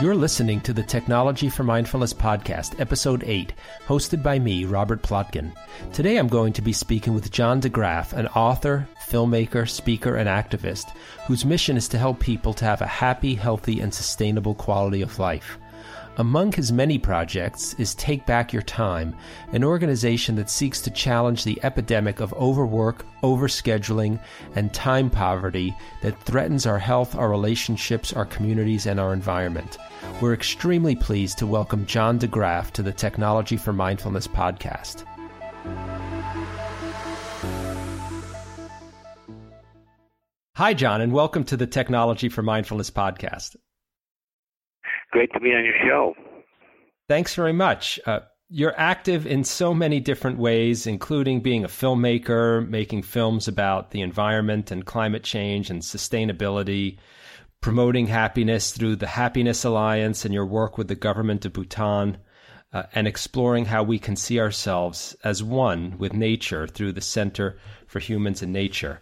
You're listening to the Technology for Mindfulness podcast, episode 8, hosted by me, Robert Plotkin. Today I'm going to be speaking with John de Graaf, an author, filmmaker, speaker, and activist whose mission is to help people to have a happy, healthy, and sustainable quality of life. Among his many projects is Take Back Your Time, an organization that seeks to challenge the epidemic of overwork, overscheduling, and time poverty that threatens our health, our relationships, our communities, and our environment. We're extremely pleased to welcome John de Graaf to the Technology for Mindfulness podcast. Hi, John, and welcome to the Technology for Mindfulness podcast. Great to be on your show. Thanks very much. Uh, you're active in so many different ways, including being a filmmaker, making films about the environment and climate change and sustainability, promoting happiness through the Happiness Alliance and your work with the government of Bhutan, uh, and exploring how we can see ourselves as one with nature through the Center for Humans and Nature.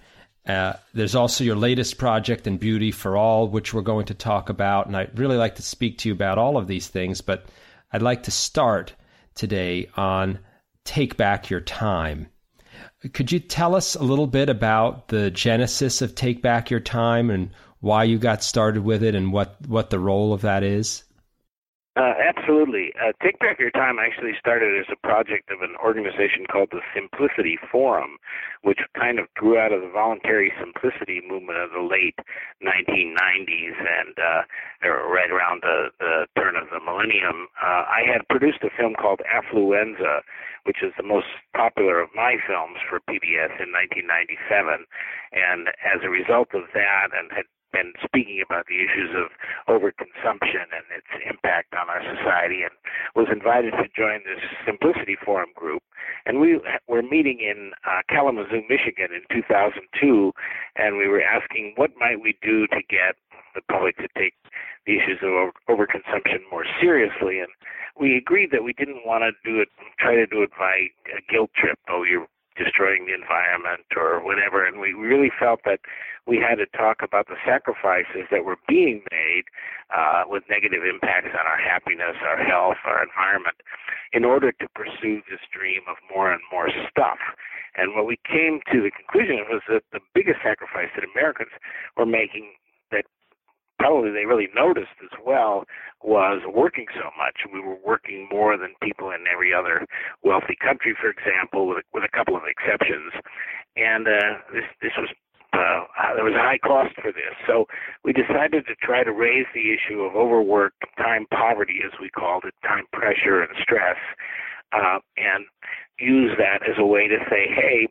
Uh, there's also your latest project in Beauty for All, which we're going to talk about. And I'd really like to speak to you about all of these things, but I'd like to start today on Take Back Your Time. Could you tell us a little bit about the genesis of Take Back Your Time and why you got started with it and what, what the role of that is? Uh, absolutely. Uh, Take Back Your Time actually started as a project of an organization called the Simplicity Forum, which kind of grew out of the voluntary simplicity movement of the late 1990s and uh, right around the, the turn of the millennium. Uh, I had produced a film called Affluenza, which is the most popular of my films for PBS in 1997. And as a result of that, and had been speaking about the issues of overconsumption and its impact on our society and was invited to join this Simplicity Forum group. And we were meeting in uh, Kalamazoo, Michigan in 2002, and we were asking what might we do to get the public to take the issues of overconsumption more seriously. And we agreed that we didn't want to do it, try to do it by a guilt trip. Oh, you're destroying the environment or whatever. And we really felt that we had to talk about the sacrifices that were being made uh, with negative impacts on our happiness, our health, our environment, in order to pursue this dream of more and more stuff. And what we came to the conclusion was that the biggest sacrifice that Americans were making that probably they really noticed as well was working so much. We were working more than people in every other wealthy country, for example, with a, with a couple of exceptions. And uh, this this was uh, there was a high cost for this, so we decided to try to raise the issue of overwork, time poverty, as we called it, time pressure and stress, uh, and use that as a way to say, hey,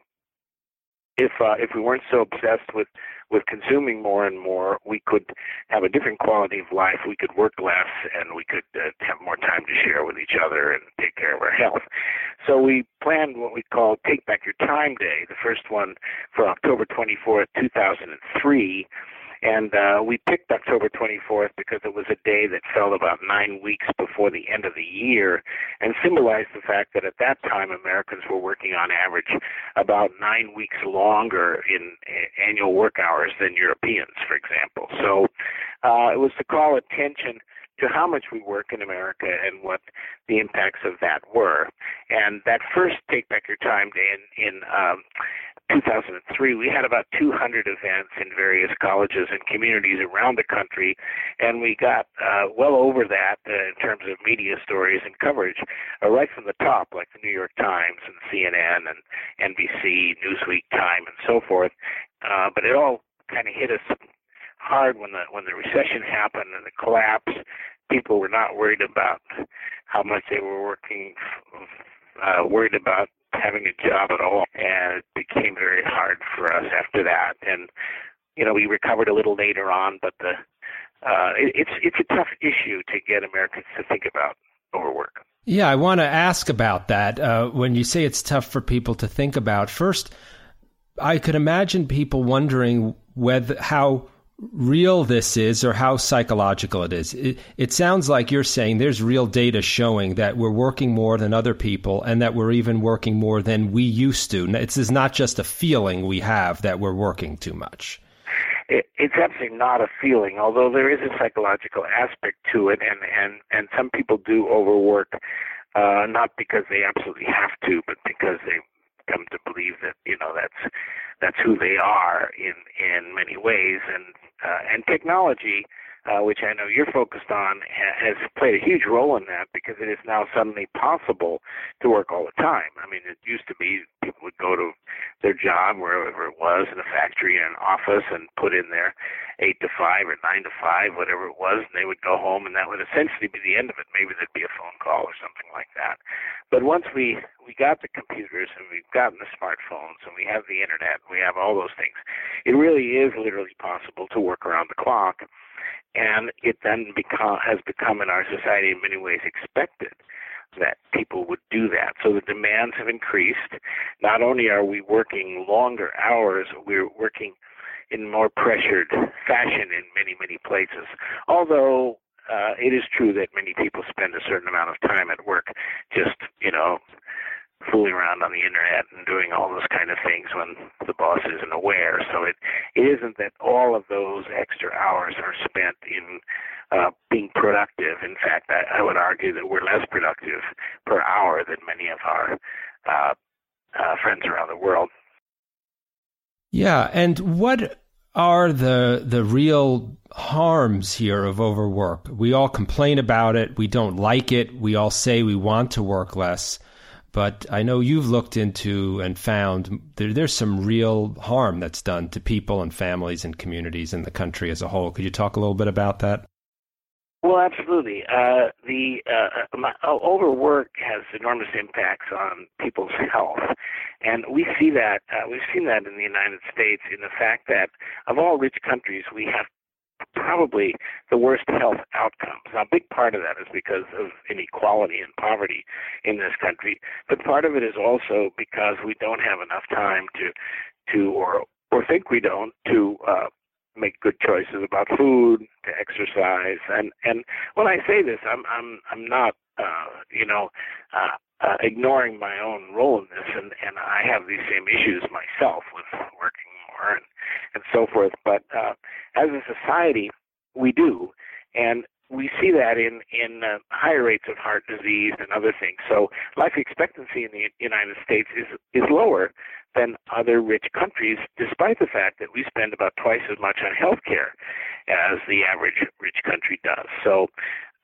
if uh, if we weren't so obsessed with with consuming more and more, we could have a different quality of life. We could work less, and we could uh, have more time to share with each other and take care of our health. So we planned what we called Take Back Your Time Day, the first one for October 24th, 2003 and uh, we picked October 24th because it was a day that fell about nine weeks before the end of the year and symbolized the fact that at that time Americans were working on average about nine weeks longer in uh, annual work hours than Europeans, for example. So uh, it was to call attention to how much we work in America and what the impacts of that were. And that first Take Back Your Time Day in, in um, 2003, we had about 200 events in various colleges and communities around the country, and we got uh, well over that uh, in terms of media stories and coverage, uh, right from the top, like the New York Times and CNN and NBC, Newsweek, Time, and so forth. Uh, but it all kind of hit us hard when the when the recession happened and the collapse. People were not worried about how much they were working, uh, worried about having a job at all, and it became very hard for us after that. And you know, we recovered a little later on, but the uh, it, it's it's a tough issue to get Americans to think about overwork. Yeah, I want to ask about that. Uh, when you say it's tough for people to think about, first, I could imagine people wondering whether how real this is or how psychological it is. It, it, sounds like you're saying there's real data showing that we're working more than other people and that we're even working more than we used to. This is not just a feeling we have that we're working too much. It, it's absolutely not a feeling, although there is a psychological aspect to it, and and and some people do overwork, uh, not because they absolutely have to, but because they come to believe that you know that's that's who they are in in many ways and uh, and technology uh, which I know you're focused on, has played a huge role in that because it is now suddenly possible to work all the time. I mean, it used to be people would go to their job wherever it was in a factory or an office and put in their eight to five or nine to five, whatever it was, and they would go home, and that would essentially be the end of it. Maybe there'd be a phone call or something like that. But once we we got the computers and we've gotten the smartphones and we have the internet, and we have all those things, it really is literally possible to work around the clock and it then become has become in our society in many ways expected that people would do that. So the demands have increased. Not only are we working longer hours, we're working in more pressured fashion in many, many places. Although uh, it is true that many people spend a certain amount of time at work just, you know, fooling around on the internet and doing all those kind of things when the boss isn't aware. So it it isn't that all of those extra hours are spent in uh, being productive. In fact, I, I would argue that we're less productive per hour than many of our uh, uh, friends around the world. Yeah, and what are the the real harms here of overwork? We all complain about it. We don't like it. We all say we want to work less. But I know you've looked into and found there, there's some real harm that's done to people and families and communities in the country as a whole. Could you talk a little bit about that? Well, absolutely. Uh, the uh, my, uh, overwork has enormous impacts on people's health, and we see that uh, we've seen that in the United States in the fact that of all rich countries, we have probably the worst health outcomes. Now, a big part of that is because of inequality and poverty in this country, but part of it is also because we don't have enough time to, to or or think we don't to uh, make good choices about food, to exercise, and and when I say this, I'm I'm I'm not uh, you know. Uh, uh, ignoring my own role in this, and, and I have these same issues myself with working more and, and so forth. But uh, as a society, we do, and we see that in in uh, higher rates of heart disease and other things. So life expectancy in the United States is is lower than other rich countries, despite the fact that we spend about twice as much on health care as the average rich country does. So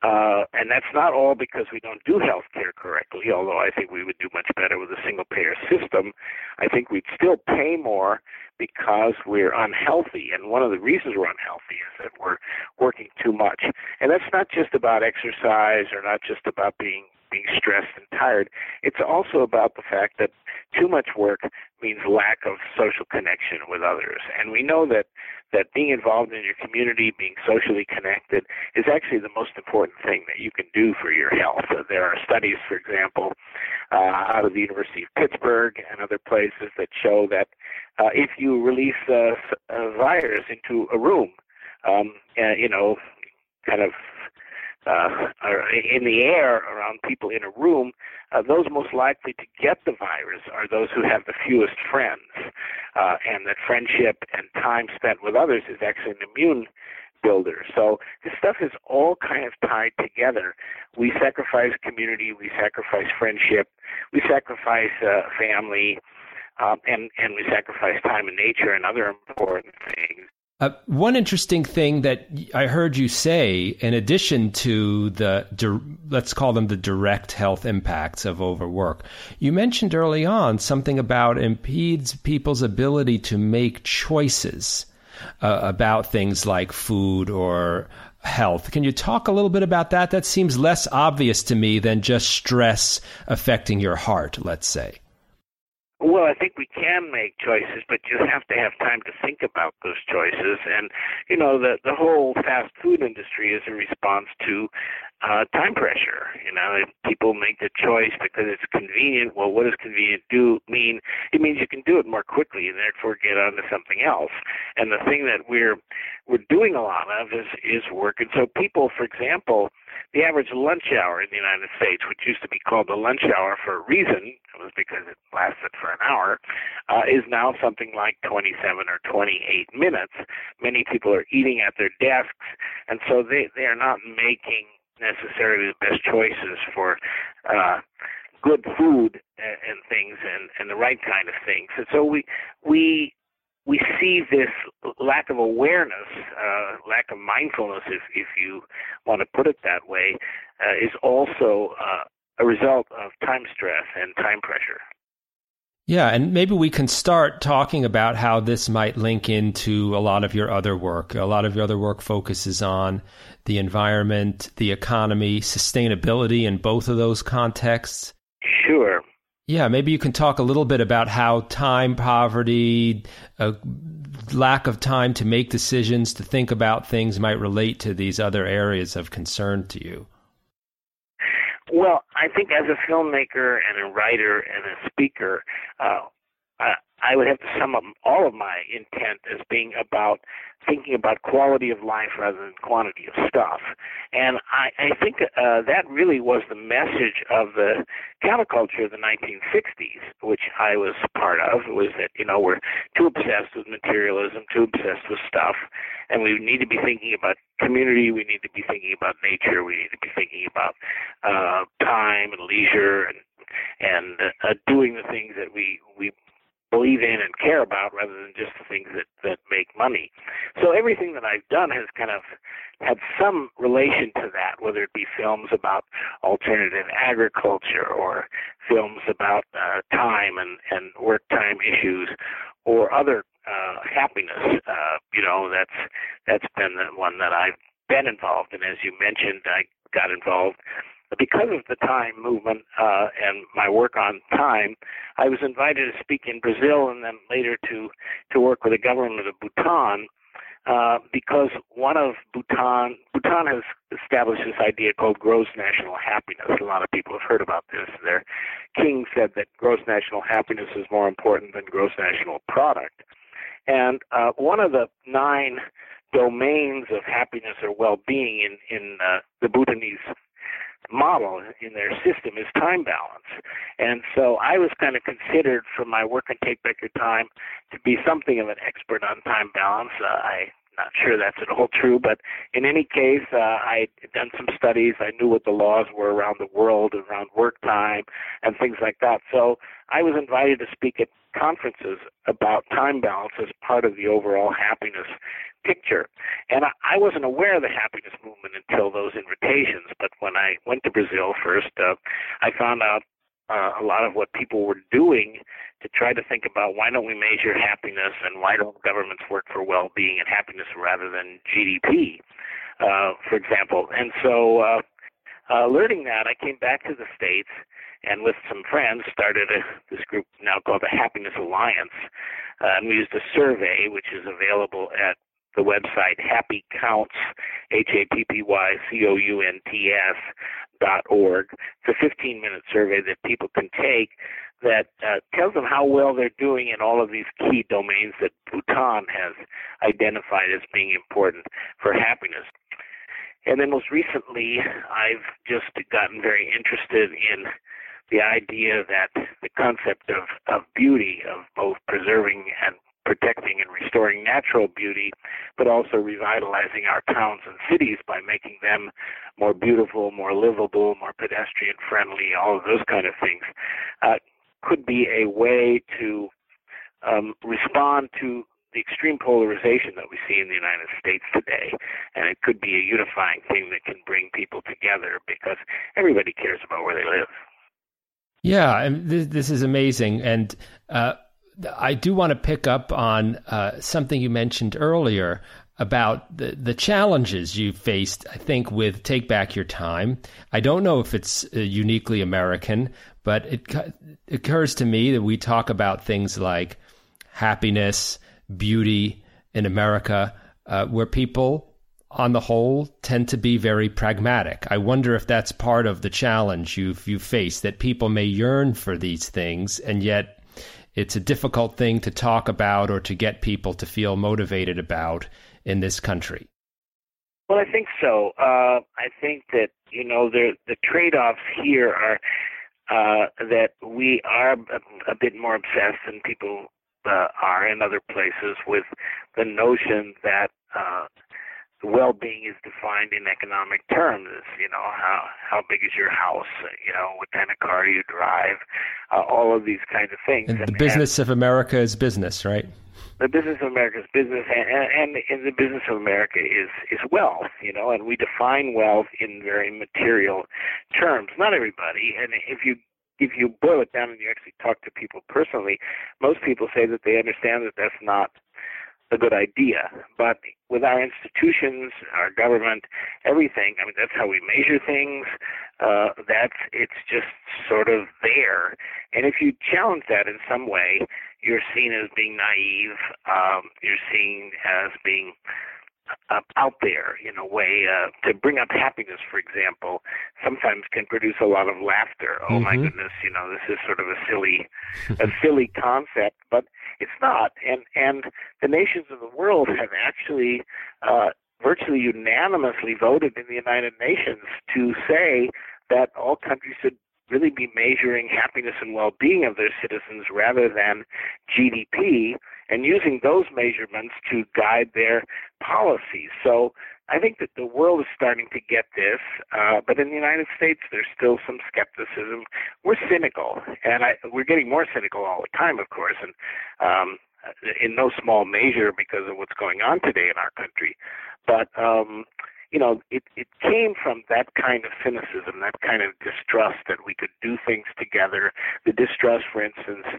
uh, and that's not all because we don't do health care correctly, although I think we would do much better with a single payer system. I think we'd still pay more because we're unhealthy. And one of the reasons we're unhealthy is that we're working too much. And that's not just about exercise or not just about being being stressed and tired. It's also about the fact that too much work means lack of social connection with others. And we know that that being involved in your community, being socially connected, is actually the most important thing that you can do for your health. There are studies, for example, uh, out of the University of Pittsburgh and other places that show that uh, if you release a, a virus into a room, um, uh, you know, kind of uh, in the air around people in a room, uh, those most likely to get the virus are those who have the fewest friends, uh, and that friendship and time spent with others is actually an immune builder. So this stuff is all kind of tied together. We sacrifice community, we sacrifice friendship, we sacrifice uh, family, um, and and we sacrifice time in nature and other important things. Uh, one interesting thing that I heard you say, in addition to the, let's call them the direct health impacts of overwork, you mentioned early on something about impedes people's ability to make choices uh, about things like food or health. Can you talk a little bit about that? That seems less obvious to me than just stress affecting your heart, let's say. Well, I think we can make choices, but you have to have time to think about those choices. And you know, the the whole fast food industry is a response to uh, time pressure. You know, if people make the choice because it's convenient, well, what does convenient do mean? It means you can do it more quickly and therefore get on to something else. And the thing that we're we're doing a lot of is is work. And so people, for example, the average lunch hour in the United States, which used to be called the lunch hour for a reason, it was because it lasted for an hour, uh, is now something like 27 or 28 minutes. Many people are eating at their desks, and so they they are not making necessarily the best choices for uh, good food and, and things and, and the right kind of things. And so we we we see this lack of awareness, uh, lack of mindfulness, if if you want to put it that way, uh, is also uh, a result of time stress and time pressure. Yeah, and maybe we can start talking about how this might link into a lot of your other work. A lot of your other work focuses on the environment, the economy, sustainability in both of those contexts. Sure. Yeah, maybe you can talk a little bit about how time poverty, a lack of time to make decisions, to think about things might relate to these other areas of concern to you. Well, I think as a filmmaker and a writer and a speaker, uh, I would have to sum up all of my intent as being about thinking about quality of life rather than quantity of stuff. And I, I think uh, that really was the message of the counterculture of the 1960s, which I was part of, was that, you know, we're too obsessed with materialism, too obsessed with stuff, and we need to be thinking about community, we need to be thinking about nature, we need to be thinking about uh, time and leisure and and uh, doing the things that we we believe in and care about rather than just the things that, that make money. So everything that I've done has kind of had some relation to that, whether it be films about alternative agriculture or films about uh, time and, and work time issues or other uh, happiness. Uh, you know, that's that's been the one that I've been involved in. As you mentioned, I got involved because of the time movement uh, and my work on time, I was invited to speak in Brazil and then later to to work with the government of Bhutan. Uh, because one of Bhutan, Bhutan has established this idea called gross national happiness. A lot of people have heard about this. Their king said that gross national happiness is more important than gross national product. And uh, one of the nine domains of happiness or well-being in in uh, the Bhutanese model in their system is time balance. And so I was kind of considered for my work on Take Back Your Time to be something of an expert on time balance. Uh, I'm not sure that's at all true, but in any case, uh, I'd done some studies. I knew what the laws were around the world, around work time, and things like that. So I was invited to speak at conferences about time balance as part of the overall happiness picture. And I, I wasn't aware of the happiness movement until those invitations. But when I went to Brazil first, uh, I found out uh, a lot of what people were doing to try to think about why don't we measure happiness and why don't governments work for well-being and happiness rather than GDP, uh, for example. And so, uh, uh, learning that, I came back to the states and with some friends started a, this group now called the Happiness Alliance. Uh, and we used a survey, which is available at the website Happy Counts, It's a 15 minute survey that people can take that uh, tells them how well they're doing in all of these key domains that Bhutan has identified as being important for happiness. And then most recently, I've just gotten very interested in the idea that the concept of, of beauty, of both preserving and protecting and restoring natural beauty, but also revitalizing our towns and cities by making them more beautiful, more livable, more pedestrian friendly, all of those kind of things, uh, could be a way to um, respond to the extreme polarization that we see in the United States today. And it could be a unifying thing that can bring people together because everybody cares about where they live. Yeah, and this, this is amazing. And uh, I do want to pick up on uh, something you mentioned earlier about the, the challenges you faced, I think, with Take Back Your Time. I don't know if it's uh, uniquely American, but it, occurs to me that we talk about things like happiness, beauty in America, uh, where people on the whole, tend to be very pragmatic. I wonder if that's part of the challenge you've you faced that people may yearn for these things, and yet it's a difficult thing to talk about or to get people to feel motivated about in this country. Well, I think so. Uh, I think that you know the the trade-offs here are uh, that we are a, a bit more obsessed than people uh, are in other places with the notion that uh, well-being is defined in economic terms. You know, how how big is your house? You know, what kind of car you drive? Uh, all of these kinds of things. And, and the business and, of America is business, right? The business of America is business, and, and, and the business of America is is wealth. You know, and we define wealth in very material terms. Not everybody, and if you if you boil it down and you actually talk to people personally, most people say that they understand that that's not a good idea. But with our institutions, our government, everything, I mean, that's how we measure things. Uh, that's it's just sort of there. And if you challenge that in some way, you're seen as being naive. Um, you're seen as being uh, out there in a way uh, to bring up happiness, for example, sometimes can produce a lot of laughter. Oh mm-hmm. my goodness, you know, this is sort of a silly, a silly concept, but it's not. And and the nations of the world have actually uh, virtually unanimously voted in the United Nations to say that all countries should really be measuring happiness and well-being of their citizens rather than GDP and using those measurements to guide their policies. So I think that the world is starting to get this, uh, but in the United States, there's still some skepticism. We're cynical, and I, we're getting more cynical all the time, of course, and um, in no small measure because of what's going on today in our country. But um, you know, it, it came from that kind of cynicism, that kind of distrust that we could do things together, the distrust, for instance,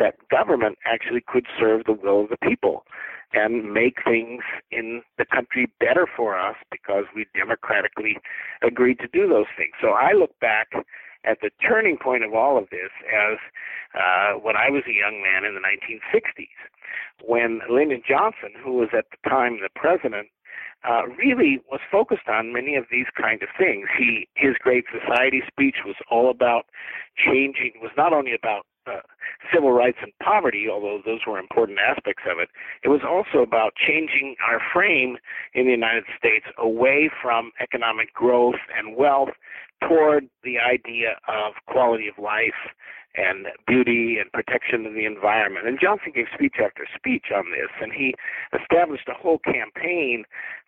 that government actually could serve the will of the people and make things in the country better for us because we democratically agreed to do those things. So I look back at the turning point of all of this as uh, when I was a young man in the 1960s, when Lyndon Johnson, who was at the time the president, uh, really was focused on many of these kind of things. He his Great Society speech was all about changing. Was not only about uh, civil rights and poverty, although those were important aspects of it. It was also about changing our frame in the United States away from economic growth and wealth toward the idea of quality of life and beauty and protection of the environment. And Johnson gave speech after speech on this, and he established a whole campaign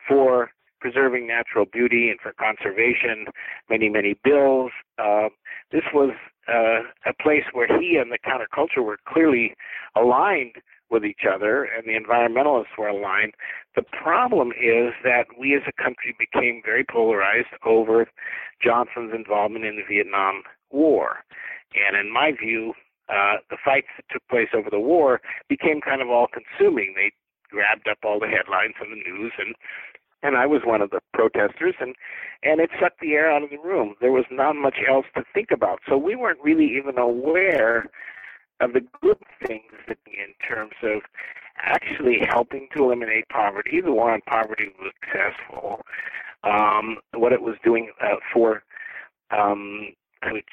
for preserving natural beauty and for conservation, many, many bills. Uh, this was uh, a place where he and the counterculture were clearly aligned with each other, and the environmentalists were aligned. The problem is that we as a country became very polarized over Johnson's involvement in the Vietnam War. And in my view, uh, the fights that took place over the war became kind of all consuming. They grabbed up all the headlines in the news and and I was one of the protesters and and it sucked the air out of the room. There was not much else to think about. So we weren't really even aware of the good things in terms of actually helping to eliminate poverty. The war on poverty was successful. Um, what it was doing uh, for um, which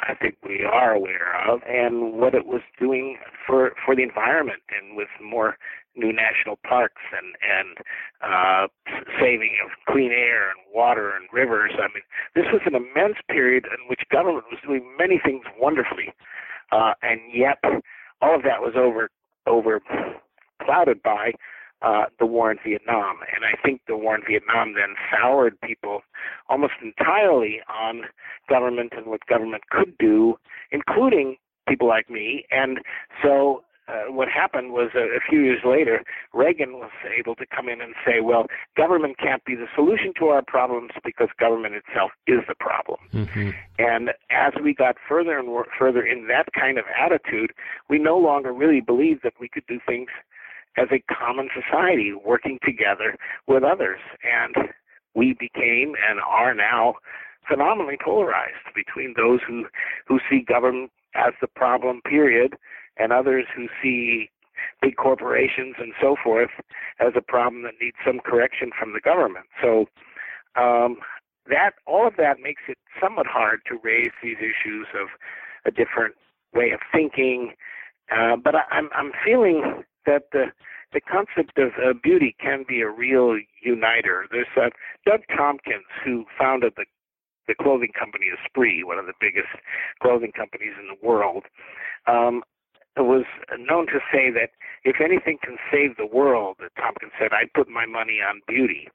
I think we are aware of, and what it was doing for for the environment, and with more new national parks and and uh, saving of clean air and water and rivers. I mean, this was an immense period in which government was doing many things wonderfully, uh, and yet all of that was over over clouded by uh, the war in Vietnam. And I think the war in Vietnam then soured people almost entirely on government and what government could do, including people like me. And so uh, what happened was a, a few years later, Reagan was able to come in and say, well, government can't be the solution to our problems because government itself is the problem. Mm-hmm. And as we got further and further in that kind of attitude, we no longer really believed that we could do things as a common society working together with others. And we became and are now phenomenally polarized between those who, who see government as the problem, period, and others who see big corporations and so forth as a problem that needs some correction from the government. So um, that all of that makes it somewhat hard to raise these issues of a different way of thinking. Uh, but I, I'm I'm feeling that the the concept of uh, beauty can be a real uniter. There's uh, Doug Tompkins who founded the the clothing company Esprit, one of the biggest clothing companies in the world. Um, was known to say that if anything can save the world, Tompkins said, I'd put my money on beauty.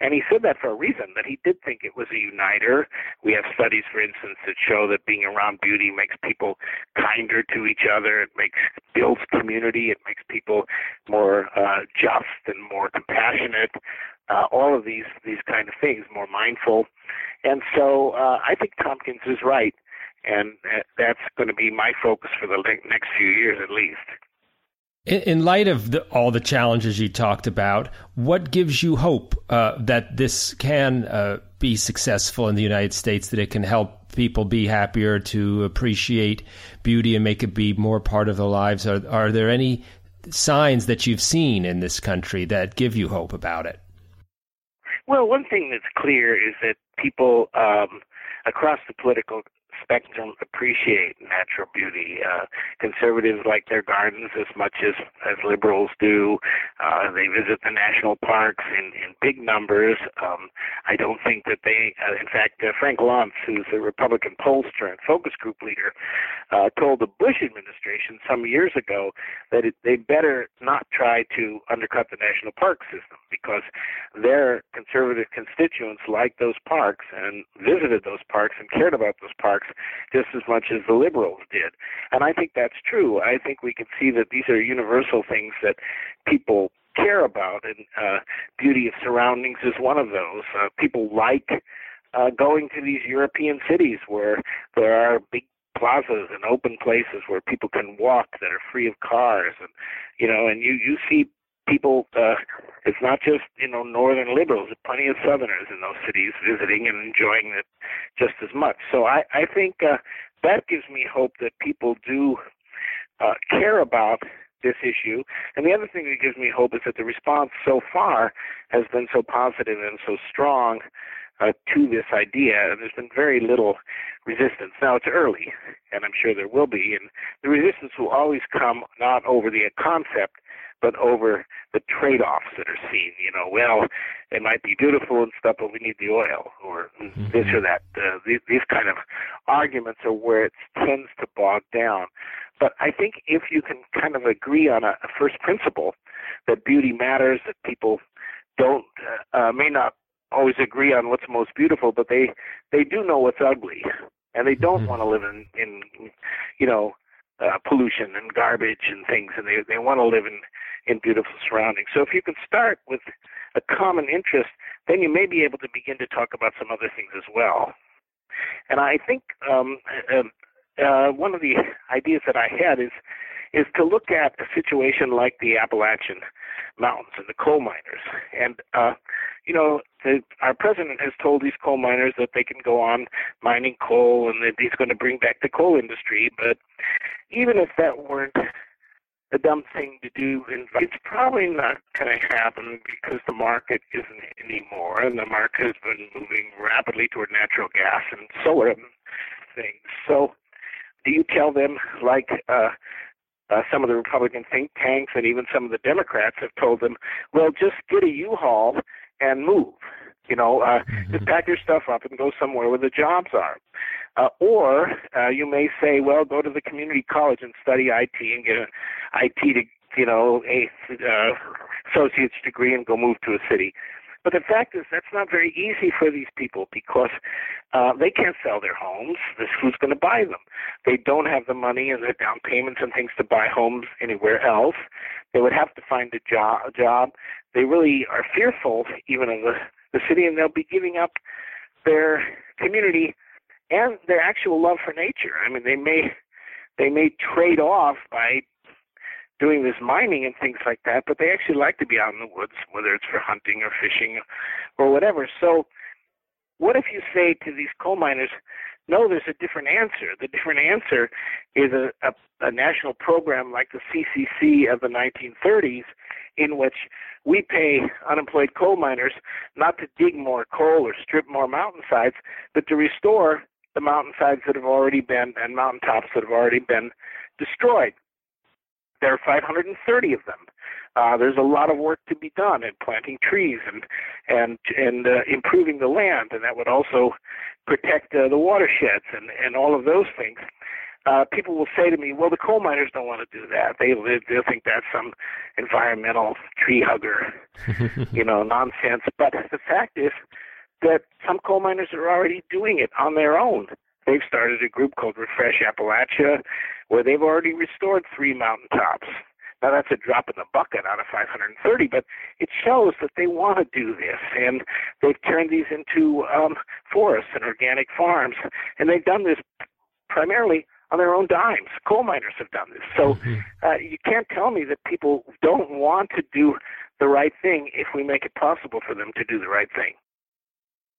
And he said that for a reason, that he did think it was a uniter. We have studies, for instance, that show that being around beauty makes people kinder to each other. It makes builds community. It makes people more uh, just and more compassionate. Uh, all of these these kind of things, more mindful. And so uh, I think Tompkins is right and that's going to be my focus for the next few years at least. In, light of the, all the challenges you talked about, what gives you hope uh, that this can uh, be successful in the United States, that it can help people be happier, to appreciate beauty and make it be more part of their lives? Are, are there any signs that you've seen in this country that give you hope about it? Well, one thing that's clear is that people um, across the political spectrum appreciate natural beauty. Uh, conservatives like their gardens as much as as liberals do. Uh, they visit the national parks in in big numbers. Um, I don't think that they. Uh, in fact, uh, Frank Luntz, who's a Republican pollster and focus group leader, uh, told the Bush administration some years ago that it, they better not try to undercut the national park system because their conservative constituents liked those parks and visited those parks and cared about those parks just as much as the liberals did. And I think that's true. I think we can see that these are universal things that people care about, and uh, beauty of surroundings is one of those. Uh, people like uh, going to these European cities where there are big plazas and open places where people can walk that are free of cars and you know and you you see people uh it's not just you know northern liberals plenty of southerners in those cities visiting and enjoying it just as much. So i i think uh that gives me hope that people do uh care about this issue. And the other thing that gives me hope is that the response so far has been so positive and so strong uh, to this idea, and there's been very little resistance. Now it's early, and I'm sure there will be, and the resistance will always come not over the concept, but over the trade-offs that are seen. You know, well, it might be beautiful and stuff, but we need the oil, or mm-hmm. this or that. Uh, these, these kind of arguments are where it tends to bog down. But I think if you can kind of agree on a, a first principle that beauty matters, that people don't uh, uh, may not always agree on what's most beautiful, but they they do know what's ugly, and they don't mm-hmm. want to live in in you know uh, pollution and garbage and things, and they they want to live in in beautiful surroundings. So if you can start with a common interest, then you may be able to begin to talk about some other things as well. And I think um, uh, uh, one of the ideas that I had is is to look at a situation like the Appalachian Mountains and the coal miners. And uh, you know, the, our president has told these coal miners that they can go on mining coal and that he's going to bring back the coal industry. But even if that weren't a dumb thing to do. It's probably not going to happen because the market isn't anymore, and the market has been moving rapidly toward natural gas and solar things. So, do you tell them like uh, uh, some of the Republican think tanks and even some of the Democrats have told them, well, just get a U-Haul and move. You know, uh, mm-hmm. just pack your stuff up and go somewhere where the jobs are. Uh, or uh, you may say, well, go to the community college and study IT and get an IT, to, you know, a uh, associate's degree and go move to a city. But the fact is, that's not very easy for these people because uh, they can't sell their homes. This who's going to buy them? They don't have the money and the down payments and things to buy homes anywhere else. They would have to find a job. A job. They really are fearful, even of the the city, and they'll be giving up their community and their actual love for nature. I mean, they may they may trade off by doing this mining and things like that, but they actually like to be out in the woods, whether it's for hunting or fishing or whatever. So, what if you say to these coal miners, No, there's a different answer. The different answer is a, a, a national program like the CCC of the 1930s, in which we pay unemployed coal miners not to dig more coal or strip more mountainsides, but to restore the mountainsides that have already been and mountaintops that have already been destroyed. There are 530 of them. Uh, there's a lot of work to be done in planting trees and and and uh, improving the land, and that would also protect uh, the watersheds and and all of those things. Uh, people will say to me, "Well, the coal miners don't want to do that. They they think that's some environmental tree hugger, you know, nonsense." But the fact is that some coal miners are already doing it on their own. They've started a group called Refresh Appalachia, where they've already restored three mountaintops. Now that's a drop in the bucket out of 530, but it shows that they want to do this, and they've turned these into um, forests and organic farms, and they've done this primarily on their own dimes. Coal miners have done this, so mm-hmm. uh, you can't tell me that people don't want to do the right thing if we make it possible for them to do the right thing.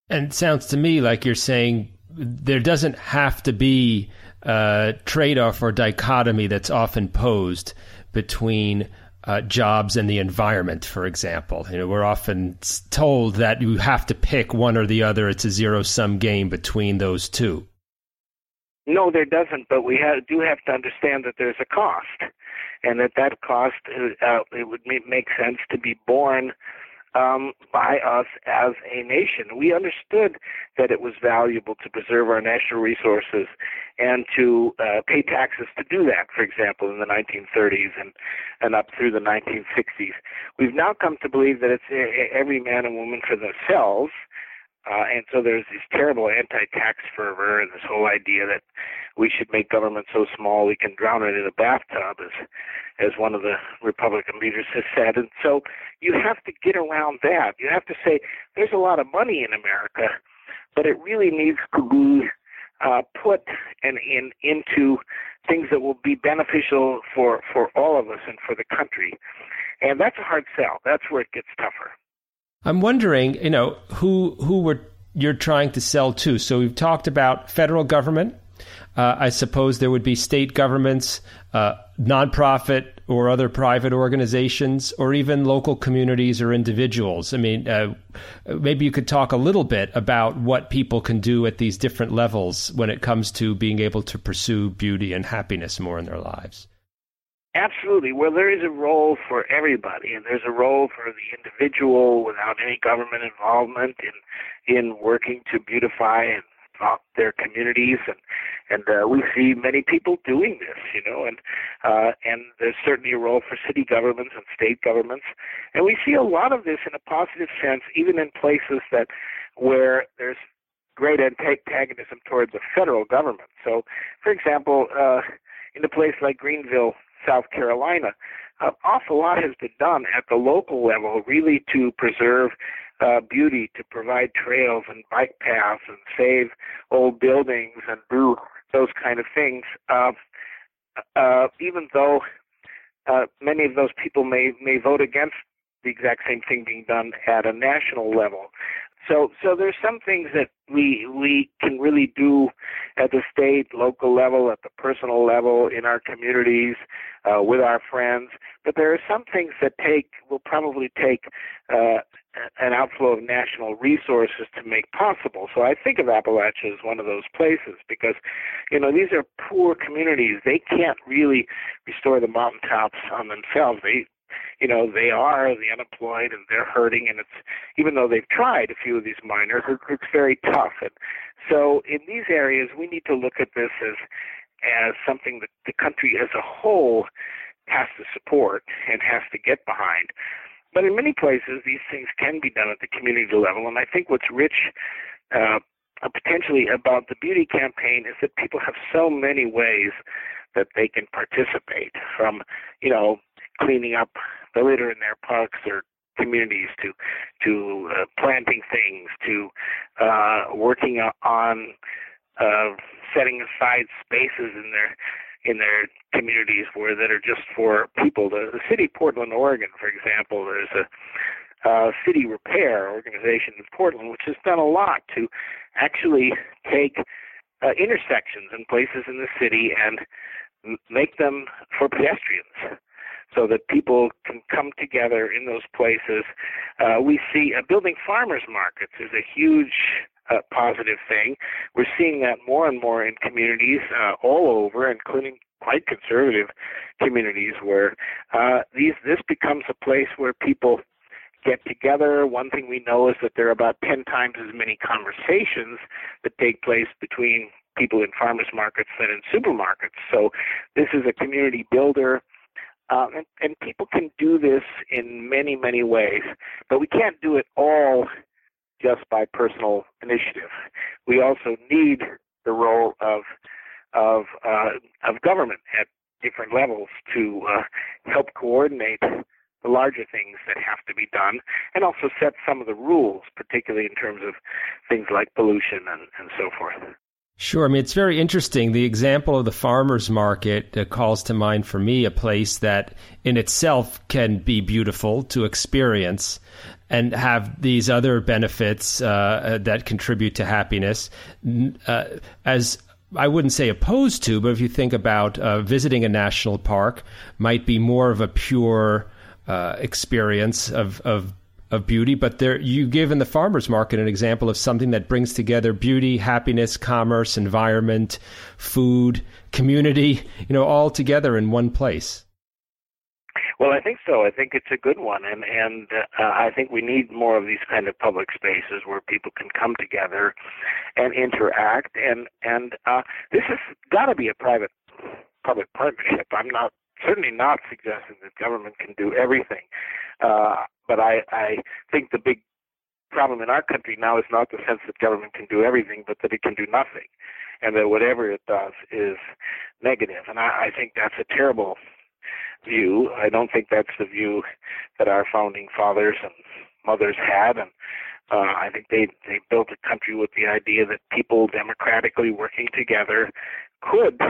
And it sounds to me like you're saying there doesn't have to be a trade off or dichotomy that's often posed between uh, jobs and the environment, for example. You know, we're often told that you have to pick one or the other. It's a zero sum game between those two. No, there doesn't. But we have, do have to understand that there's a cost, and that that cost uh, it would make sense to be borne um, by us as a nation. We understood that it was valuable to preserve our national resources and to uh, pay taxes to do that, for example, in the 1930s and, and up through the 1960s. We've now come to believe that it's every man and woman for themselves uh, and so there's this terrible anti-tax fervor and this whole idea that we should make government so small we can drown it in a bathtub, as as one of the Republican leaders has said. And so you have to get around that. You have to say there's a lot of money in America, but it really needs to be uh, put in, in into things that will be beneficial for for all of us and for the country. And that's a hard sell. That's where it gets tougher. I'm wondering, you know, who who were you're trying to sell to. So we've talked about federal government. Uh, I suppose there would be state governments, uh, nonprofit or other private organizations, or even local communities or individuals. I mean, uh, maybe you could talk a little bit about what people can do at these different levels when it comes to being able to pursue beauty and happiness more in their lives. Absolutely. Well, there is a role for everybody, and there's a role for the individual without any government involvement in in working to beautify and their communities, and and uh, we see many people doing this, you know, and uh, and there's certainly a role for city governments and state governments, and we see a lot of this in a positive sense, even in places that where there's great antagonism towards the federal government. So, for example. Uh, in a place like Greenville, South Carolina. An awful lot has been done at the local level, really, to preserve uh, beauty, to provide trails and bike paths, and save old buildings and do those kind of things. Uh, uh, even though uh, many of those people may may vote against the exact same thing being done at a national level. So, so there's some things that we we can really do at the state, local level, at the personal level, in our communities, uh, with our friends. But there are some things that take will probably take uh, an outflow of national resources to make possible. So I think of Appalachia as one of those places because, you know, these are poor communities. They can't really restore the mountaintops on themselves. They you know they are the unemployed and they're hurting and it's even though they've tried a few of these miners it's very tough. And so in these areas we need to look at this as as something that the country as a whole has to support and has to get behind. But in many places these things can be done at the community level and i think what's rich uh, potentially about the beauty campaign is that people have so many ways that they can participate from you know cleaning up the litter in their parks or communities to to uh, planting things to uh, working on uh, setting aside spaces in their in their communities where that are just for people. The, the city of Portland, Oregon, for example, there's a uh, city repair organization in Portland, which has done a lot to actually take uh, intersections and places in the city and make them for pedestrians so that people can come together in those places. Uh, we see uh, building farmers markets is a huge uh, positive thing. We're seeing that more and more in communities uh, all over, including quite conservative communities, where uh, these this becomes a place where people get together. One thing we know is that there are about 10 times as many conversations that take place between people in farmers markets than in supermarkets. So this is a community builder. Um, and, and people can do this in many, many ways, but we can't do it all just by personal initiative. We also need the role of of uh, of government at different levels to uh, help coordinate the larger things that have to be done, and also set some of the rules, particularly in terms of things like pollution and, and so forth. Sure. I mean, it's very interesting. The example of the farmer's market uh, calls to mind for me a place that in itself can be beautiful to experience and have these other benefits uh, uh that contribute to happiness. Uh, as I wouldn't say opposed to, but if you think about uh, visiting a national park, might be more of a pure uh, experience of, of of beauty. But there, you give in the farmers market an example of something that brings together beauty, happiness, commerce, environment, food, community, you know, all together in one place. Well, I think so. I think it's a good one, and and uh, I think we need more of these kind of public spaces where people can come together and interact. And and uh, this has got to be a private public partnership. I'm not certainly not suggesting that government can do everything. Uh, but I, I think the big problem in our country now is not the sense that government can do everything, but that it can do nothing, and that whatever it does is negative. And I, I think that's a terrible view. I don't think that's the view that our founding fathers and mothers had, and uh, I think they they built a country with the idea that people democratically working together could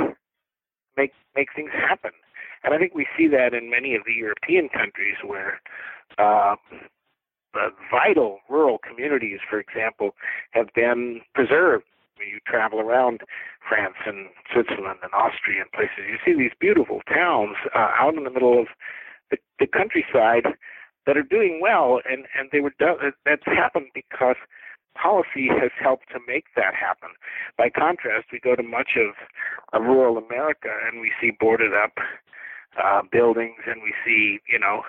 make make things happen. And I think we see that in many of the European countries where uh, vital rural communities, for example, have been preserved. When you travel around France and Switzerland and Austria and places, you see these beautiful towns uh, out in the middle of the, the countryside that are doing well, and and they were done. That's happened because policy has helped to make that happen. By contrast, we go to much of, of rural America and we see boarded up uh, buildings, and we see, you know,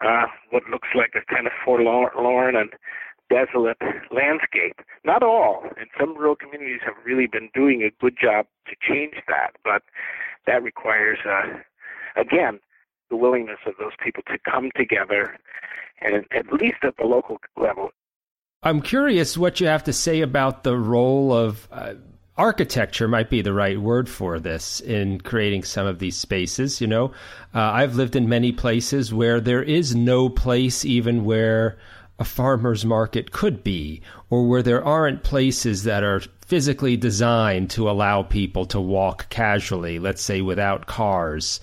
uh, what looks like a kind of forlorn and desolate landscape. Not all, and some rural communities have really been doing a good job to change that, but that requires, uh, again, the willingness of those people to come together, and at least at the local level. I'm curious what you have to say about the role of uh, architecture might be the right word for this in creating some of these spaces. You know, uh, I've lived in many places where there is no place even where a farmer's market could be, or where there aren't places that are physically designed to allow people to walk casually, let's say without cars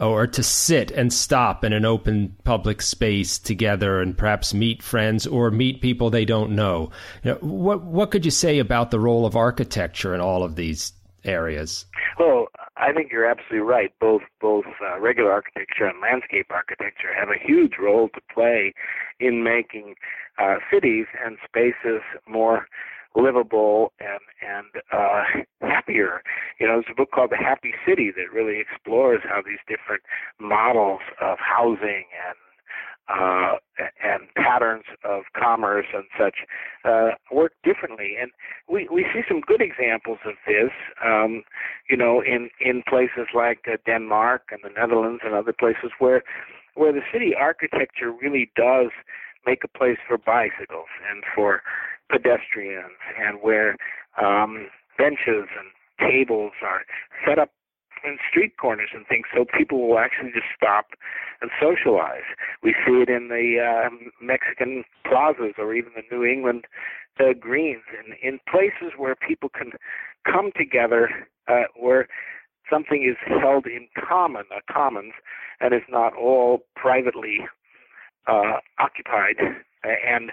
or to sit and stop in an open public space together and perhaps meet friends or meet people they don't know. You know what what could you say about the role of architecture in all of these areas? Well, I think you're absolutely right. Both both uh, regular architecture and landscape architecture have a huge role to play in making uh, cities and spaces more livable and and uh, happier. You know, there's a book called The Happy City that really explores how these different models of housing and uh, and patterns of commerce and such uh, work differently. And we, we see some good examples of this, um, you know, in, in places like uh, Denmark and the Netherlands and other places where where the city architecture really does make a place for bicycles and for pedestrians and where um, benches and tables are set up in street corners and things so people will actually just stop and socialize. We see it in the uh, Mexican plazas or even the New England uh, greens and in places where people can come together uh, where something is held in common, a commons, and is not all privately uh, occupied. And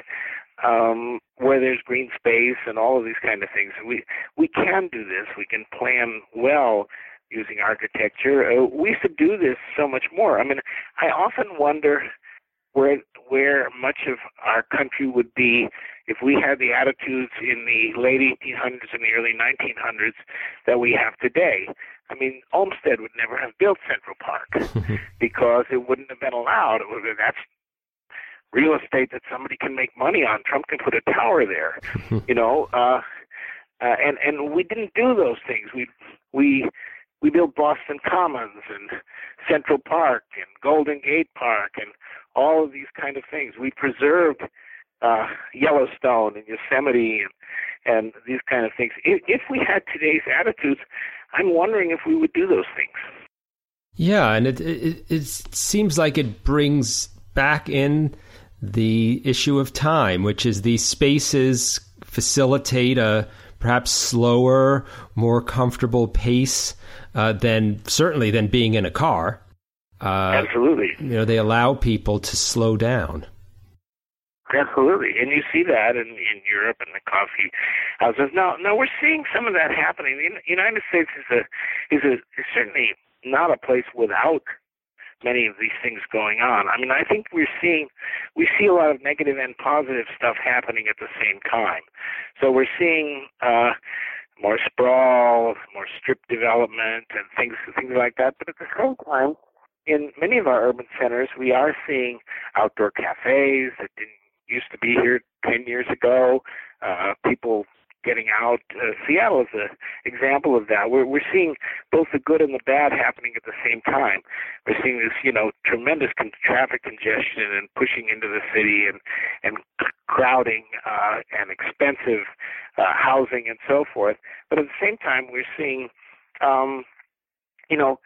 um, where there's green space and all of these kind of things. We we can do this. We can plan well using architecture. Uh, we should do this so much more. I mean, I often wonder where where much of our country would be if we had the attitudes in the late 1800s and the early 1900s that we have today. I mean, Olmsted would never have built Central Park because it wouldn't have been allowed. It would that's real estate that somebody can make money on. Trump can put a tower there, you know. Uh, uh, and and we didn't do those things. We we we built Boston Commons and Central Park and Golden Gate Park and all of these kind of things. We preserved uh, Yellowstone and Yosemite and and these kind of things. If, if we had today's attitudes, I'm wondering if we would do those things. Yeah, and it, it it seems like it brings back in the issue of time, which is these spaces facilitate a perhaps slower, more comfortable pace uh, than certainly than being in a car. Uh, Absolutely. You know, they allow people to slow down. Absolutely, and you see that in in Europe and the coffee houses. Now, now we're seeing some of that happening. The United States is a is a is certainly not a place without many of these things going on. I mean, I think we're seeing we see a lot of negative and positive stuff happening at the same time. So we're seeing uh, more sprawl, more strip development, and things things like that. But at the same time, in many of our urban centers, we are seeing outdoor cafes that didn't used to be here 10 years ago. Uh, people getting out. Uh, Seattle is an example of that. We're we're seeing both the good and the bad happening at the same time. We're seeing this, you know, tremendous con- traffic congestion and pushing into the city and and crowding uh, and expensive uh, housing and so forth. But at the same time, we're seeing, um, you know,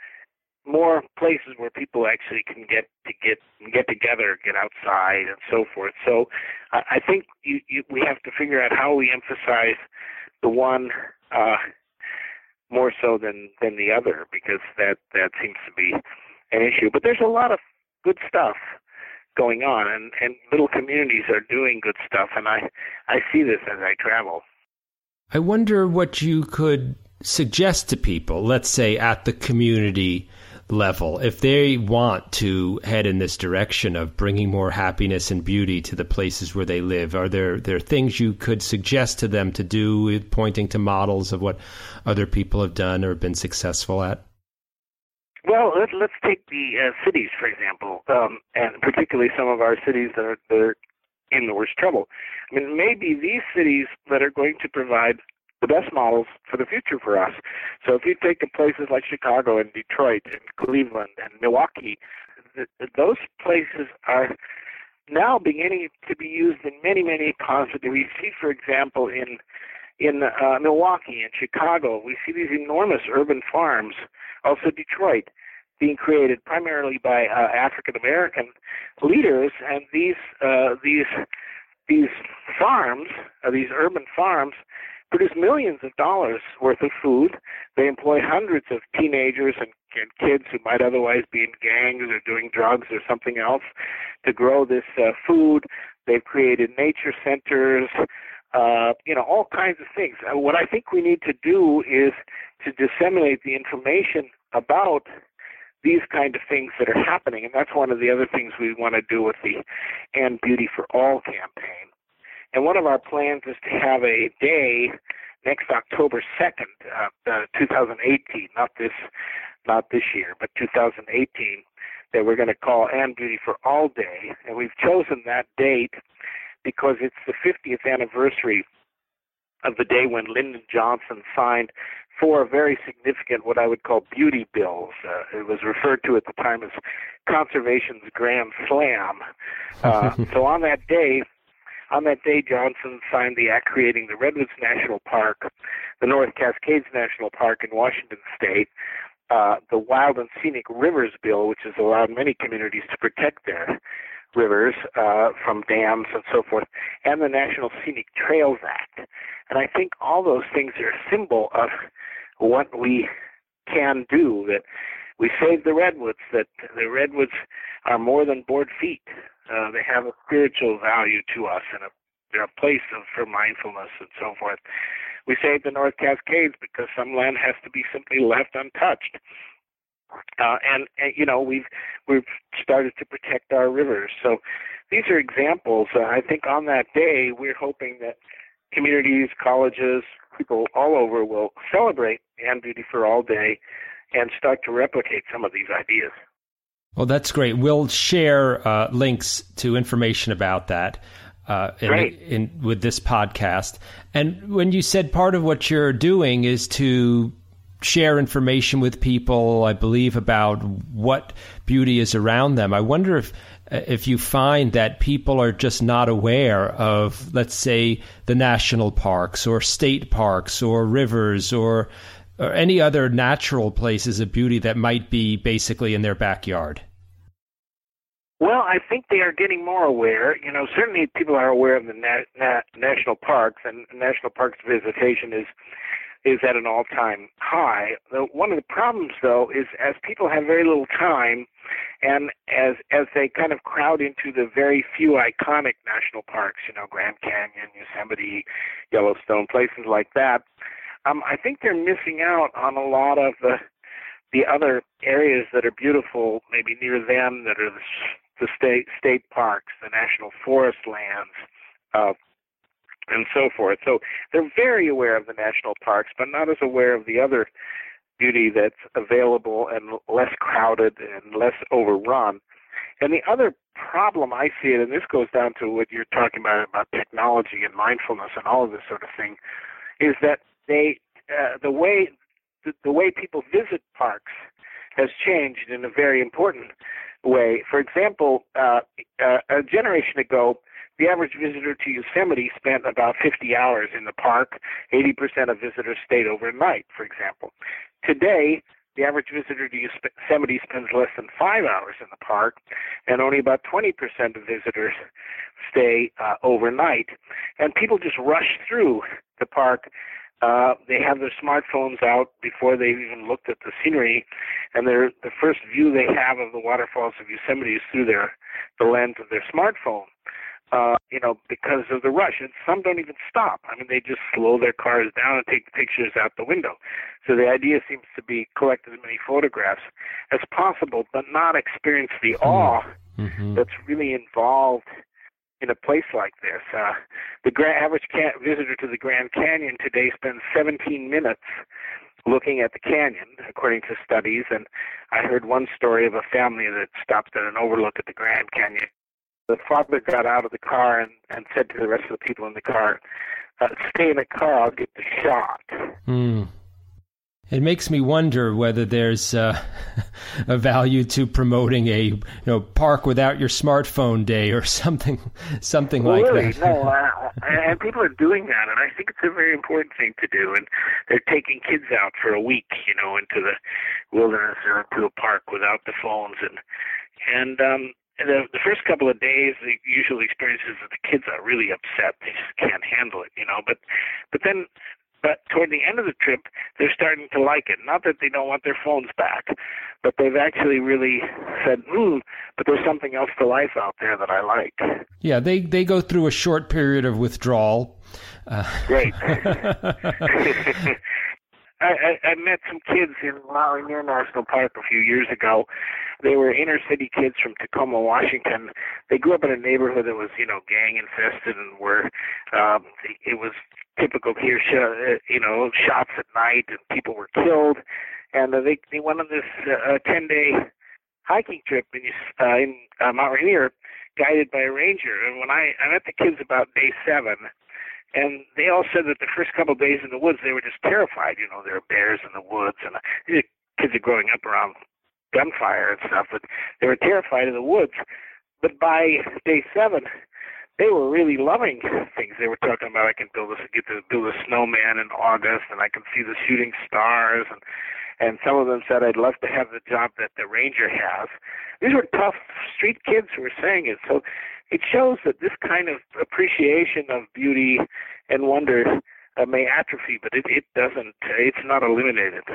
more places where people actually can get to get get together, get outside, and so forth. So, I, I think you, you, we have to figure out how we emphasize the one uh, more so than than the other, because that that seems to be an issue. But there's a lot of good stuff going on, and and little communities are doing good stuff, and I I see this as I travel. I wonder what you could suggest to people, let's say at the community level, if they want to head in this direction of bringing more happiness and beauty to the places where they live, are there there things you could suggest to them to do, pointing to models of what other people have done or been successful at? Well, let, us take the uh, cities for example, um, and particularly some of our cities that are, that are in the worst trouble. I mean, maybe these cities that are going to provide the best models for the future for us. So if you take the places like Chicago and Detroit and Cleveland and Milwaukee, th- those places are now beginning to be used in many, many positive. We see, for example, in in uh, Milwaukee and Chicago, we see these enormous urban farms. Also, Detroit being created primarily by uh, African American leaders, and these uh, these these farms, uh, these urban farms, produce millions of dollars worth of food. They employ hundreds of teenagers and, and kids who might otherwise be in gangs or doing drugs or something else to grow this uh, food. They've created nature centers, uh, you know, all kinds of things. Uh, what I think we need to do is to disseminate the information about these kind of things that are happening, and that's one of the other things we want to do with the And Beauty for All campaign. And one of our plans is to have a day next October 2nd, uh, uh, 2018, not this, not this year, but 2018, that we're going to call And Beauty for All Day. And we've chosen that date because it's the 50th anniversary of the day when Lyndon Johnson signed four very significant, what I would call beauty bills. Uh, it was referred to at the time as conservation's grand slam. Uh, so on that day, that day, Johnson signed the act creating the Redwoods National Park, the North Cascades National Park in Washington State, uh, the Wild and Scenic Rivers Bill, which has allowed many communities to protect their rivers uh, from dams and so forth, and the National Scenic Trails Act. And I think all those things are a symbol of what we can do, that we save the redwoods, that the redwoods are more than board feet. Uh, they have a spiritual value to us and a they're a place of, for mindfulness and so forth. We save the North Cascades because some land has to be simply left untouched. Uh, and, and you know we've we've started to protect our rivers. So these are examples. Uh, I think on that day we're hoping that communities, colleges, people all over will celebrate Land Beauty for All Day and start to replicate some of these ideas. Well, that's great. We'll share uh, links to information about that uh, in, in, with this podcast. And when you said part of what you're doing is to share information with people, I believe, about what beauty is around them, I wonder if if you find that people are just not aware of, let's say, the national parks or state parks or rivers or or any other natural places of beauty that might be basically in their backyard? Well, I think they are getting more aware. You know, certainly people are aware of the na- na- national parks, and national parks visitation is is at an all-time high. The, one of the problems, though, is as people have very little time, and as as they kind of crowd into the very few iconic national parks, you know, Grand Canyon, Yosemite, Yellowstone, places like that, um, I think they're missing out on a lot of the the other areas that are beautiful, maybe near them, that are the, the state state parks, the national forest lands, uh, and so forth. So they're very aware of the national parks, but not as aware of the other beauty that's available and less crowded and less overrun. And the other problem I see it, and this goes down to what you're talking about about technology and mindfulness and all of this sort of thing, is that they uh, the way the, the way people visit parks has changed in a very important way. For example, uh, uh, a generation ago, the average visitor to Yosemite spent about 50 hours in the park. 80% of visitors stayed overnight, for example. Today, the average visitor to Yosemite spends less than five hours in the park, and only about 20% of visitors stay uh, overnight. And people just rush through the park uh, they have their smartphones out before they've even looked at the scenery, and their the first view they have of the waterfalls of Yosemite is through their the lens of their smartphone. Uh, you know, because of the rush, and some don't even stop. I mean, they just slow their cars down and take the pictures out the window. So the idea seems to be collect as many photographs as possible, but not experience the hmm. awe mm-hmm. that's really involved in a place like this. Uh, the gra- average ca- visitor to the Grand Canyon today spends 17 minutes looking at the canyon, according to studies. And I heard one story of a family that stopped at an overlook at the Grand Canyon. The father got out of the car and, and said to the rest of the people in the car, uh, "Stay in the car. I'll get the shot." Mm. It makes me wonder whether there's uh, a value to promoting a you know park without your smartphone day or something something well, like really, that. no, uh, and people are doing that, and I think it's a very important thing to do. And they're taking kids out for a week, you know, into the wilderness or into a park without the phones, and and um, the the first couple of days, the usual experience is that the kids are really upset; they just can't handle it, you know. But but then but toward the end of the trip, they're starting to like it. Not that they don't want their phones back, but they've actually really said, "Hmm, but there's something else to life out there that I like." Yeah, they they go through a short period of withdrawal. Uh. Great. I, I, I met some kids in Mount Rainier National Park a few years ago. They were inner city kids from Tacoma, Washington. They grew up in a neighborhood that was, you know, gang infested and where um, it was typical here, uh, you know, shots at night and people were killed. And uh, they they went on this uh, ten day hiking trip in uh, in uh, Mount Rainier, guided by a ranger. And when I I met the kids about day seven, and they all said that the first couple of days in the woods they were just terrified. You know, there are bears in the woods, and uh, these kids are growing up around gunfire and stuff, but they were terrified of the woods. But by day seven, they were really loving things. They were talking about I can build a get to build a snowman in August, and I can see the shooting stars, and and some of them said I'd love to have the job that the ranger has. These were tough street kids who were saying it. So it shows that this kind of appreciation of beauty and wonder uh, may atrophy, but it, it doesn't. It's not eliminated.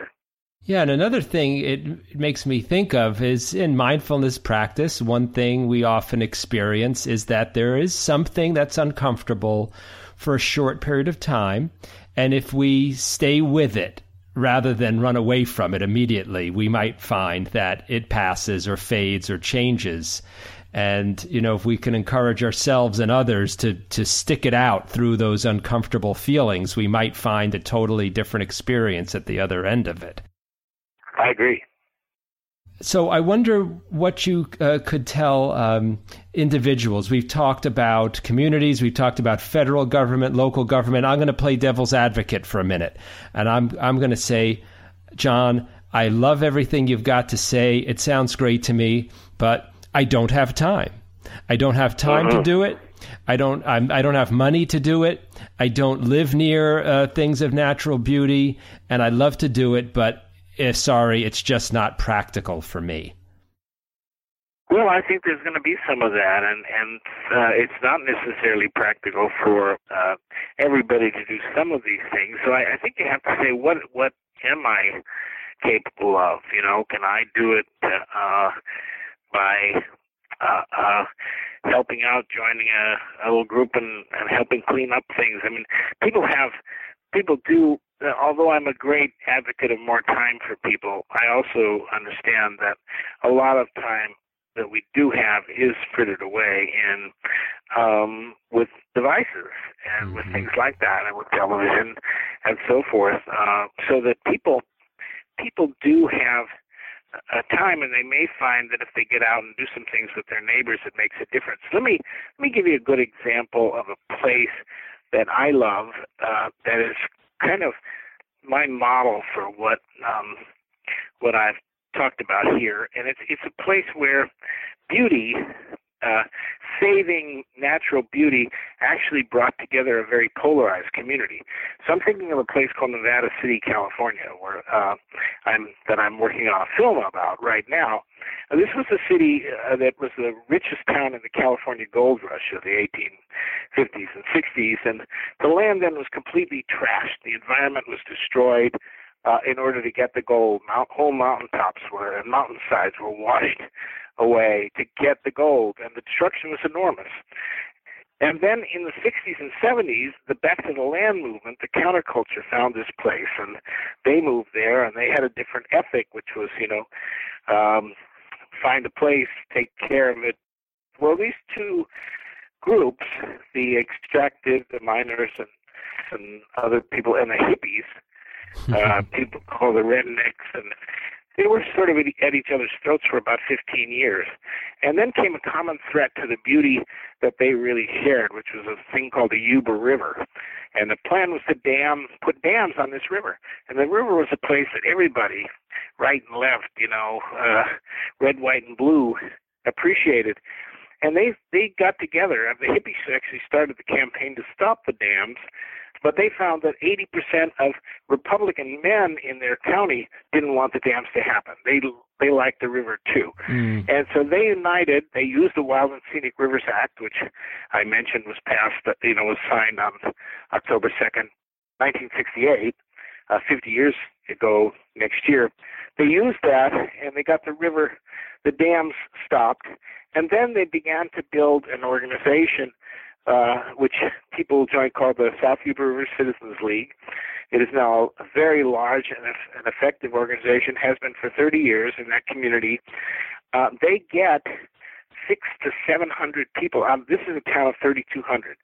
Yeah, and another thing it makes me think of is in mindfulness practice, one thing we often experience is that there is something that's uncomfortable for a short period of time. And if we stay with it rather than run away from it immediately, we might find that it passes or fades or changes. And, you know, if we can encourage ourselves and others to, to stick it out through those uncomfortable feelings, we might find a totally different experience at the other end of it. I agree. So I wonder what you uh, could tell um, individuals. We've talked about communities, we've talked about federal government, local government. I'm going to play devil's advocate for a minute, and I'm I'm going to say, John, I love everything you've got to say. It sounds great to me, but I don't have time. I don't have time uh-huh. to do it. I don't. I'm, I do not have money to do it. I don't live near uh, things of natural beauty, and I love to do it, but sorry, it's just not practical for me. Well, I think there's going to be some of that, and and uh, it's not necessarily practical for uh, everybody to do some of these things. So I, I think you have to say, what what am I capable of? You know, can I do it uh, by uh, uh, helping out, joining a, a little group, and, and helping clean up things? I mean, people have people do although I'm a great advocate of more time for people, I also understand that a lot of time that we do have is frittered away in um, with devices and mm-hmm. with things like that, and with television and so forth. Uh, so that people people do have a time, and they may find that if they get out and do some things with their neighbors, it makes a difference. Let me let me give you a good example of a place that I love uh, that is kind of my model for what um, what I've talked about here, and it's it's a place where beauty, uh, saving natural beauty, actually brought together a very polarized community. So I'm thinking of a place called Nevada City, California, where uh, I'm that I'm working on a film about right now. Uh, this was a city uh, that was the richest town in the California gold rush of the 1850s and 60s, and the land then was completely trashed. The environment was destroyed. Uh, in order to get the gold, Mount, whole mountaintops were and mountainsides were washed away to get the gold, and the destruction was enormous. And then in the 60s and 70s, the Back to the Land movement, the counterculture found this place, and they moved there, and they had a different ethic, which was, you know, um, find a place, take care of it. Well, these two groups, the extractive, the miners, and and other people, and the hippies, uh, people call the rednecks, and they were sort of at each other's throats for about 15 years. And then came a common threat to the beauty that they really shared, which was a thing called the Yuba River. And the plan was to dam, put dams on this river. And the river was a place that everybody, right and left, you know, uh, red, white, and blue, appreciated. And they they got together. The hippies actually started the campaign to stop the dams but they found that 80% of Republican men in their county didn't want the dams to happen. They they liked the river too, mm. and so they united. They used the Wild and Scenic Rivers Act, which I mentioned was passed. You know, was signed on October 2nd, 1968, uh, 50 years ago next year. They used that, and they got the river, the dams stopped, and then they began to build an organization uh, which people joined called the South Yuba River Citizens League. It is now a very large and, and effective organization, has been for 30 years in that community. Uh, they get six to seven hundred people. Um, this is a town of 3,200.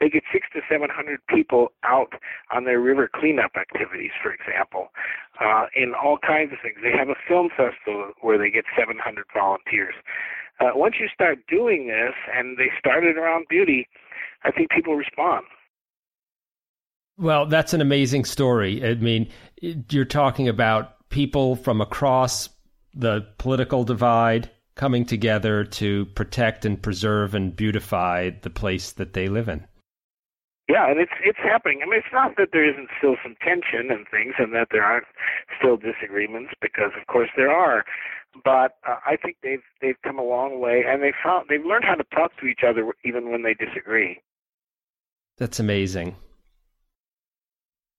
They get six to seven hundred people out on their river cleanup activities, for example, uh, in all kinds of things. They have a film festival where they get 700 volunteers. Uh, once you start doing this, and they started around beauty, I think people respond. Well, that's an amazing story. I mean, you're talking about people from across the political divide coming together to protect and preserve and beautify the place that they live in. Yeah, and it's it's happening. I mean, it's not that there isn't still some tension and things, and that there aren't still disagreements, because of course there are. But uh, I think they've they've come a long way, and they found they've learned how to talk to each other even when they disagree. That's amazing.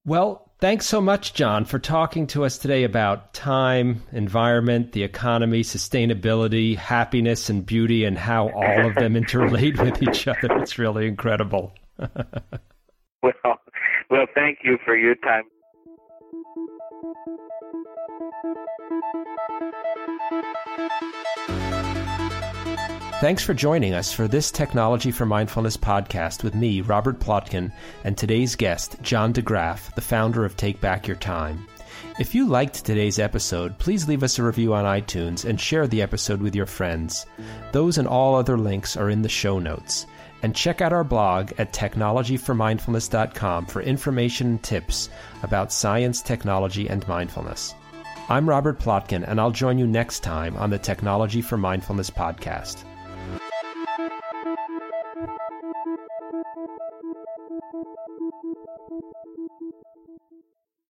Well, thanks so much, John, for talking to us today about time, environment, the economy, sustainability, happiness, and beauty, and how all of them interrelate with each other. It's really incredible. well, well, thank you for your time. Thanks for joining us for this Technology for Mindfulness podcast with me, Robert Plotkin, and today's guest, John de Graaf, the founder of Take Back Your Time. If you liked today's episode, please leave us a review on iTunes and share the episode with your friends. Those and all other links are in the show notes. And check out our blog at technologyformindfulness.com for information and tips about science, technology, and mindfulness. I'm Robert Plotkin, and I'll join you next time on the Technology for Mindfulness podcast.